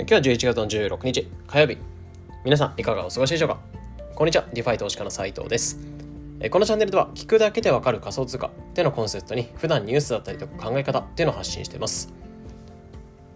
今日は11月の16日火曜日。皆さんいかがお過ごしでしょうか？こんにちは DeFi 投資家の斉藤です。このチャンネルでは聞くだけでわかる仮想通貨っていうのコンセプトに普段ニュースだったりとか考え方っていうのを発信しています。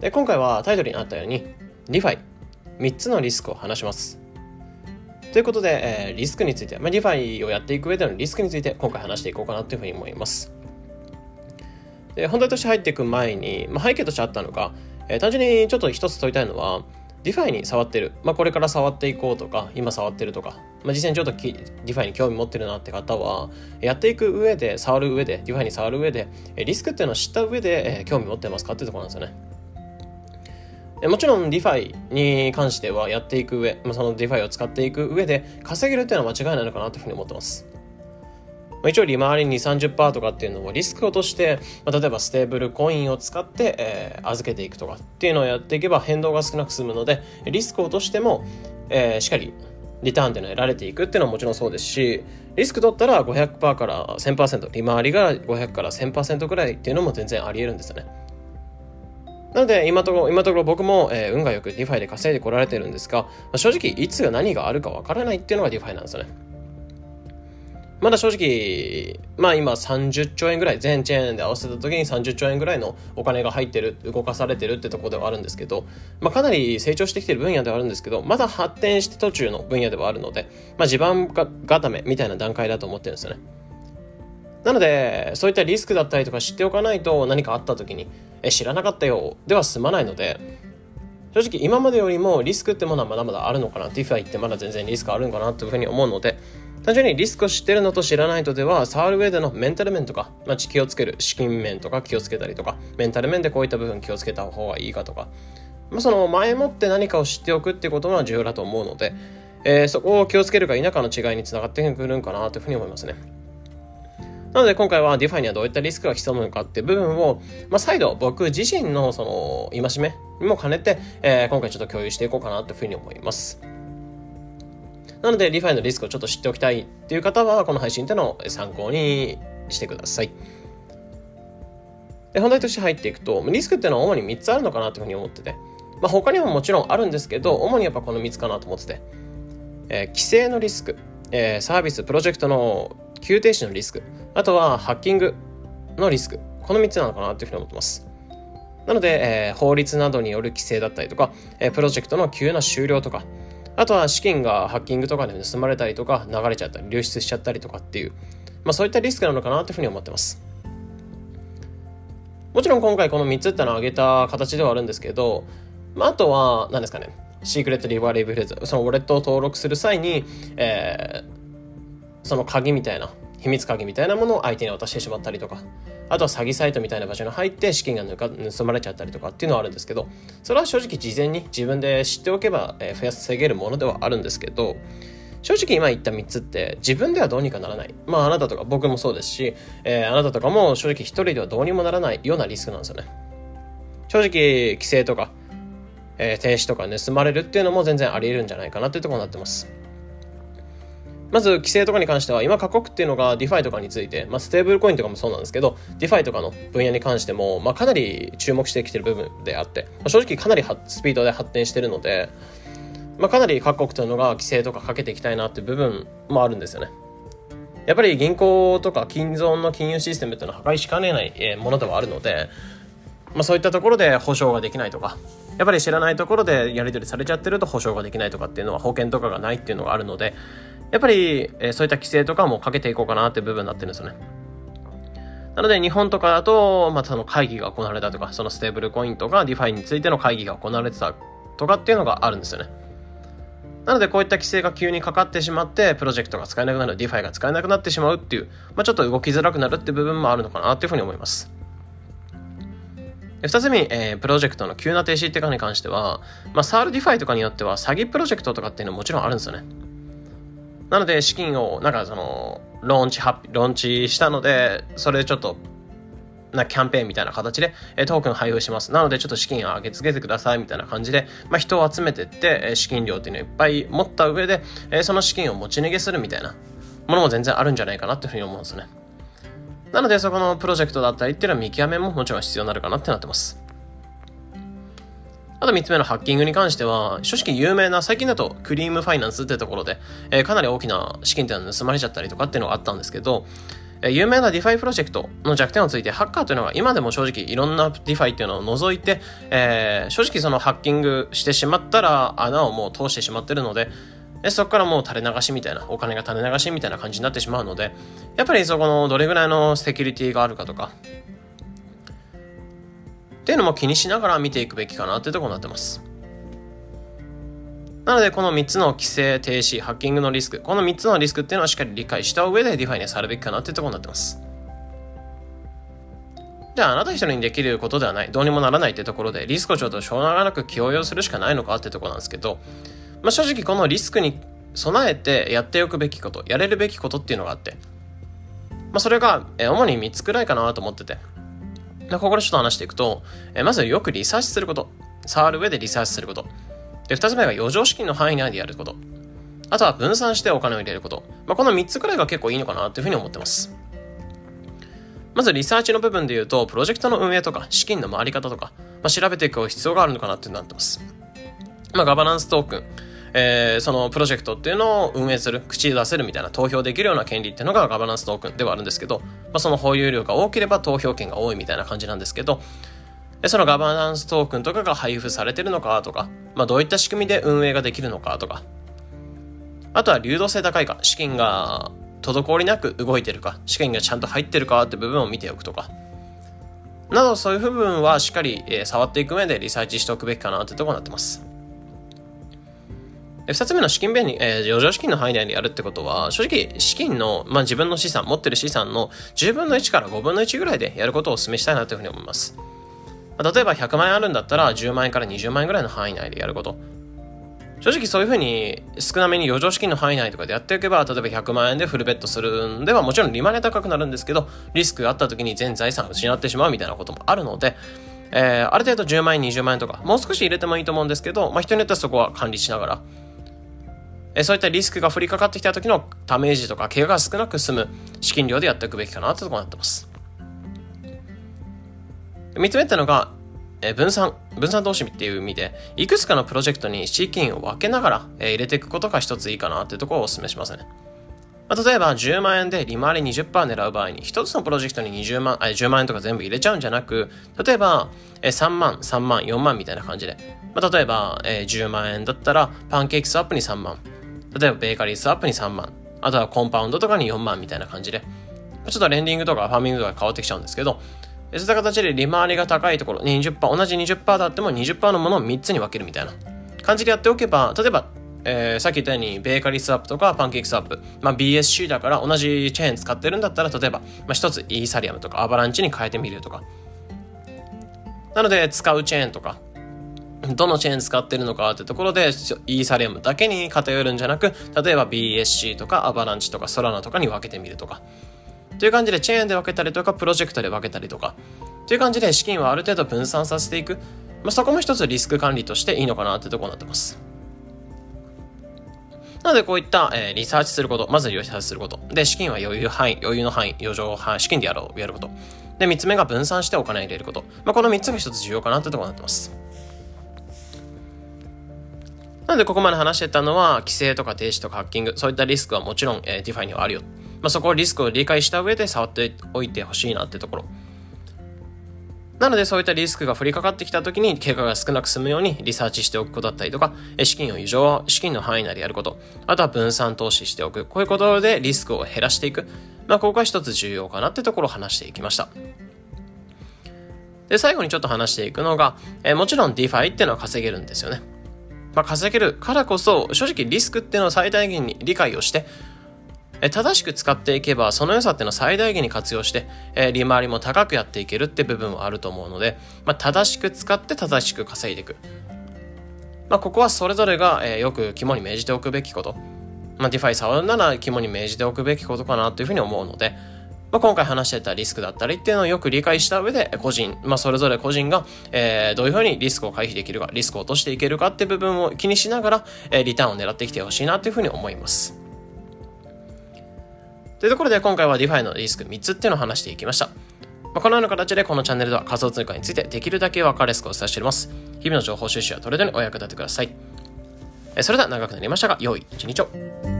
で今回はタイトルにあったように DeFi。3つのリスクを話します。ということで、え、リスクについて、まあ、 DeFi をやっていく上でのリスクについて今回話していこうかなというふうに思います。で本題として入っていく前に、まあ、背景としてあったのが、えー、単純にちょっと一つ問いたいのは、 DeFi に触ってる、まあ、これから触っていこうとか、今触ってるとか、まあ、実際にちょっと DeFi に興味持ってるなって方は、やっていく上で、触る上で、 DeFi に触る上で、リスクっていうのを知った上で、えー、興味持ってますかっていうところなんですよね。もちろん DeFi に関してはやっていく上、まあ、その DeFi を使っていく上で稼げるっていうのは間違いないのかなというふうに思ってます。ま一応利回りに30%とかっていうのをリスクをとして、まあ、例えばステーブルコインを使って、えー、預けていくとかっていうのをやっていけば変動が少なく済むのでリスクを落としても、えー、しっかりリターンってのを得られていくっていうのはもちろんそうですしリスク取ったら500%から1000%利回りが500から1000%ぐらいっていうのも全然あり得るんですよね。なので今とこ今ところ僕も、えー、運がよく DeFi で稼いでこられてるんですが、まあ、正直いつ何があるかわからないっていうのが DeFi なんですよね。まだ正直、まあ今30兆円ぐらい、全チェーンで合わせた時に30兆円ぐらいのお金が入ってる、動かされてるってとこではあるんですけど、まあかなり成長してきてる分野ではあるんですけど、まだ発展して途中の分野ではあるので、まあ地盤固めみたいな段階だと思ってるんですよね。なので、そういったリスクだったりとか知っておかないと何かあった時に、え、知らなかったよでは済まないので、正直今までよりもリスクってものはまだまだあるのかな、DeFi ってまだ全然リスクあるんかなというふうに思うので、単純にリスクを知ってるのと知らないとでは、触る上でのメンタル面とか、まあ、気をつける、資金面とか気をつけたりとか、メンタル面でこういった部分気をつけた方がいいかとか、まあ、その前もって何かを知っておくってことが重要だと思うので、えー、そこを気をつけるか否かの違いにつながってくるんかなというふうに思いますね。なので今回は DeFi にはどういったリスクが潜むのかっていう部分を、まあ、再度僕自身のその戒めにも兼ねて、えー、今回ちょっと共有していこうかなというふうに思います。なので、リファイのリスクをちょっと知っておきたいっていう方は、この配信っていうのを参考にしてください。で、本題として入っていくと、リスクっていうのは主に3つあるのかなというふうに思ってて、まあ、他にももちろんあるんですけど、主にやっぱこの3つかなと思ってて、えー、規制のリスク、えー、サービス、プロジェクトの急停止のリスク、あとはハッキングのリスク、この3つなのかなというふうに思ってます。なので、えー、法律などによる規制だったりとか、えー、プロジェクトの急な終了とか、あとは資金がハッキングとかで盗まれたりとか、流れちゃったり、流出しちゃったりとかっていう、まあそういったリスクなのかなというふうに思ってます。もちろん今回この3つってのを挙げた形ではあるんですけど、まああとは、何ですかね、シークレットリバーリーブフレーズ、そのウォレットを登録する際に、えー、その鍵みたいな、秘密鍵みたいなものを相手に渡してしまったりとか、あとは詐欺サイトみたいな場所に入って資金が盗まれちゃったりとかっていうのはあるんですけど、それは正直事前に自分で知っておけば、えー、防げるものではあるんですけど、正直今言った3つって自分ではどうにかならない。まああなたとか僕もそうですし、えー、あなたとかも正直一人ではどうにもならないようなリスクなんですよね。正直規制とか、えー、停止とか盗まれるっていうのも全然あり得るんじゃないかなっていうところになってます。まず規制とかに関しては今各国っていうのが DeFi とかについて、まあ、ステーブルコインとかもそうなんですけど DeFi とかの分野に関しても、まあ、かなり注目してきてる部分であって、まあ、正直かなりスピードで発展してるので、まあ、かなり各国というのが規制とかかけていきたいなっていう部分もあるんですよね。やっぱり銀行とか金存の金融システムっていうのは破壊しかねないものではあるので、まあ、そういったところで保証ができないとかやっぱり知らないところでやり取りされちゃってると保証ができないとかっていうのは保険とかがないっていうのがあるのでやっぱり、えー、そういった規制とかもかけていこうかなって部分になってるんですよね。なので日本とかだと、またその会議が行われたとか、そのステーブルコインとか DeFi についての会議が行われてたとかっていうのがあるんですよね。なのでこういった規制が急にかかってしまって、プロジェクトが使えなくなる、DeFi が使えなくなってしまうっていう、まあ、ちょっと動きづらくなるって部分もあるのかなっていうふうに思います。二つ目、えー、プロジェクトの急な停止っていうかに関しては、まあ、とある DeFi とかによっては詐欺プロジェクトとかっていうのはもちろんあるんですよね。なので資金をなんかそのローンチローンチしたのでそれでちょっとなキャンペーンみたいな形で、えトークン配布します。なのでちょっと資金を上げ続けてくださいみたいな感じで、まあ、人を集めてって、え資金量っていうのをいっぱい持った上で、えその資金を持ち逃げするみたいなものも全然あるんじゃないかなっていうふうに思うんですね。なのでそこのプロジェクトだったりっていうのは見極めももちろん必要になるかなってなってます。あと3つ目のハッキングに関しては、正直有名な、最近だとクリームファイナンスってところで、えー、かなり大きな資金っていうのは盗まれちゃったりとかっていうのがあったんですけど、えー、有名な DeFi プロジェクトの弱点について、ハッカーというのが今でも正直いろんな DeFi っていうのを除いて、えー、正直そのハッキングしてしまったら穴をもう通してしまってるので、でそこからもう垂れ流しみたいな、お金が垂れ流しみたいな感じになってしまうので、やっぱりそこのどれぐらいのセキュリティがあるかとか、っていうのも気にしながら見ていくべきかなっていうとこになってます。なので、この3つの規制停止、ハッキングのリスク、この3つのリスクっていうのはしっかり理解した上で DeFi に触るべきかなっていうとこになってます。じゃあ、あなた一人にできることではない、どうにもならないってところで、リスクをちょっとしょうがなく許容するしかないのかってとこなんですけど、まあ、正直このリスクに備えてやっておくべきこと、やれるべきことっていうのがあって、まあ、それが、主に3つくらいかなと思ってて、ここでちょっと話していくと、えまずよくリサーチすること、触る上でリサーチすること。で、二つ目が余剰資金の範囲内でやること。あとは分散してお金を入れること。まあ、この3つくらいが結構いいのかなというふうに思ってます。まずリサーチの部分で言うと、プロジェクトの運営とか資金の回り方とか、まあ、調べていく必要があるのかなってなってます。まあ、ガバナンストークン、えー、そのプロジェクトっていうのを運営する、口出せるみたいな投票できるような権利っていうのがガバナンストークンではあるんですけど、まあ、その保有量が多ければ投票権が多いみたいな感じなんですけど、で、そのガバナンストークンとかが配布されてるのかとか、まあ、どういった仕組みで運営ができるのかとか、あとは流動性高いか、資金が滞りなく動いてるか、資金がちゃんと入ってるかって部分を見ておくとか、などそういう部分はしっかり、えー、触っていく上でリサーチしておくべきかなってとこになってます。二つ目の資金便利、えー、余剰資金の範囲内でやるってことは、正直資金の、まあ、自分の資産、持ってる資産の10分の1から5分の1ぐらいでやることをお勧めしたいなというふうに思います。例えば100万円あるんだったら10万円から20万円ぐらいの範囲内でやること。正直そういうふうに少なめに余剰資金の範囲内とかでやっていけば、例えば100万円でフルベットするんではもちろん利回り高くなるんですけど、リスクがあった時に全財産失ってしまうみたいなこともあるので、えー、ある程度10万円、20万円とか、もう少し入れてもいいと思うんですけど、まあ、人によってはそこは管理しながら、え、そういったリスクが降りかかってきた時のダメージとか怪我が少なく済む資金量でやっていくべきかなってところになってます。3つ目ってのが、え分散、分散投資っていう意味で、いくつかのプロジェクトに資金を分けながら、え入れていくことが一ついいかなっていうところをお勧めしますね。ま、例えば10万円で利回り20%狙う場合に、一つのプロジェクトに20万、あ10万円とか全部入れちゃうんじゃなく、例えば、3万、3万、4万みたいな感じで、まあ、例えば、10万円だったら、パンケーキスワップに3万、例えばベーカリースワップに3万、あとはコンパウンドとかに4万みたいな感じで、ちょっとレンディングとかファーミングとか変わってきちゃうんですけど、そういった形で利回りが高いところ、20%、同じ20%だっても20%のものを3つに分けるみたいな。感じでやっておけば、例えば、えー、さっき言ったように、ベーカリースワップとかパンケーキスワップ、まあ、BSC だから同じチェーン使ってるんだったら、例えば、まあ、一つイーサリアムとかアバランチに変えてみるとか。なので、使うチェーンとか、どのチェーン使ってるのかってところで、イーサリアムだけに偏るんじゃなく、例えば BSC とかアバランチとかソラナとかに分けてみるとか。という感じでチェーンで分けたりとか、プロジェクトで分けたりとか、という感じで資金はある程度分散させていく。まあ、そこも一つリスク管理としていいのかなってところになってます。なのでこういった、えー、リサーチすること、まずリサーチすること。で、資金は余裕範囲、余裕の範囲、余剰範囲、資金でやろう、やること。で、三つ目が分散してお金入れること。まあ、この三つが一つ重要かなってところになってます。なので、ここまで話してたのは、規制とか停止とかハッキング、そういったリスクはもちろん、えー、 DeFi にはあるよ。まあ、そこをリスクを理解した上で触っておいてほしいなってところ。なのでそういったリスクが降りかかってきた時に怪我が少なく済むようにリサーチしておくことだったりとか、資金を異常、資金の範囲内でやること、あとは分散投資しておく。こういうことでリスクを減らしていく。まあ、ここが一つ重要かなってところを話していきました。で、最後にちょっと話していくのが、えー、もちろん DeFi っていうのは稼げるんですよね。まあ、稼げるからこそ、正直リスクっていうのを最大限に理解をして、正しく使っていけば、その良さっていうのを最大限に活用して、え利回りも高くやっていけるって部分はあると思うので、まあ、正しく使って正しく稼いでいく。まあ、ここはそれぞれが、えよく肝に銘じておくべきこと。まあ、 DeFi 触るなら肝に銘じておくべきことかなというふうに思うので、まあ、今回話してたリスクだったりっていうのをよく理解した上で、個人、まあ、それぞれ個人が、えー、どういうふうにリスクを回避できるか、リスクを落としていけるかって部分を気にしながら、えー、リターンを狙ってきてほしいなというふうに思います。というところで今回は DeFi のリスク3つっていうのを話していきました。まあ、このような形でこのチャンネルでは仮想通貨についてできるだけ分かりやすくお伝えしております。日々の情報収集やトレードにお役立てください。それでは長くなりましたが、良い一日を。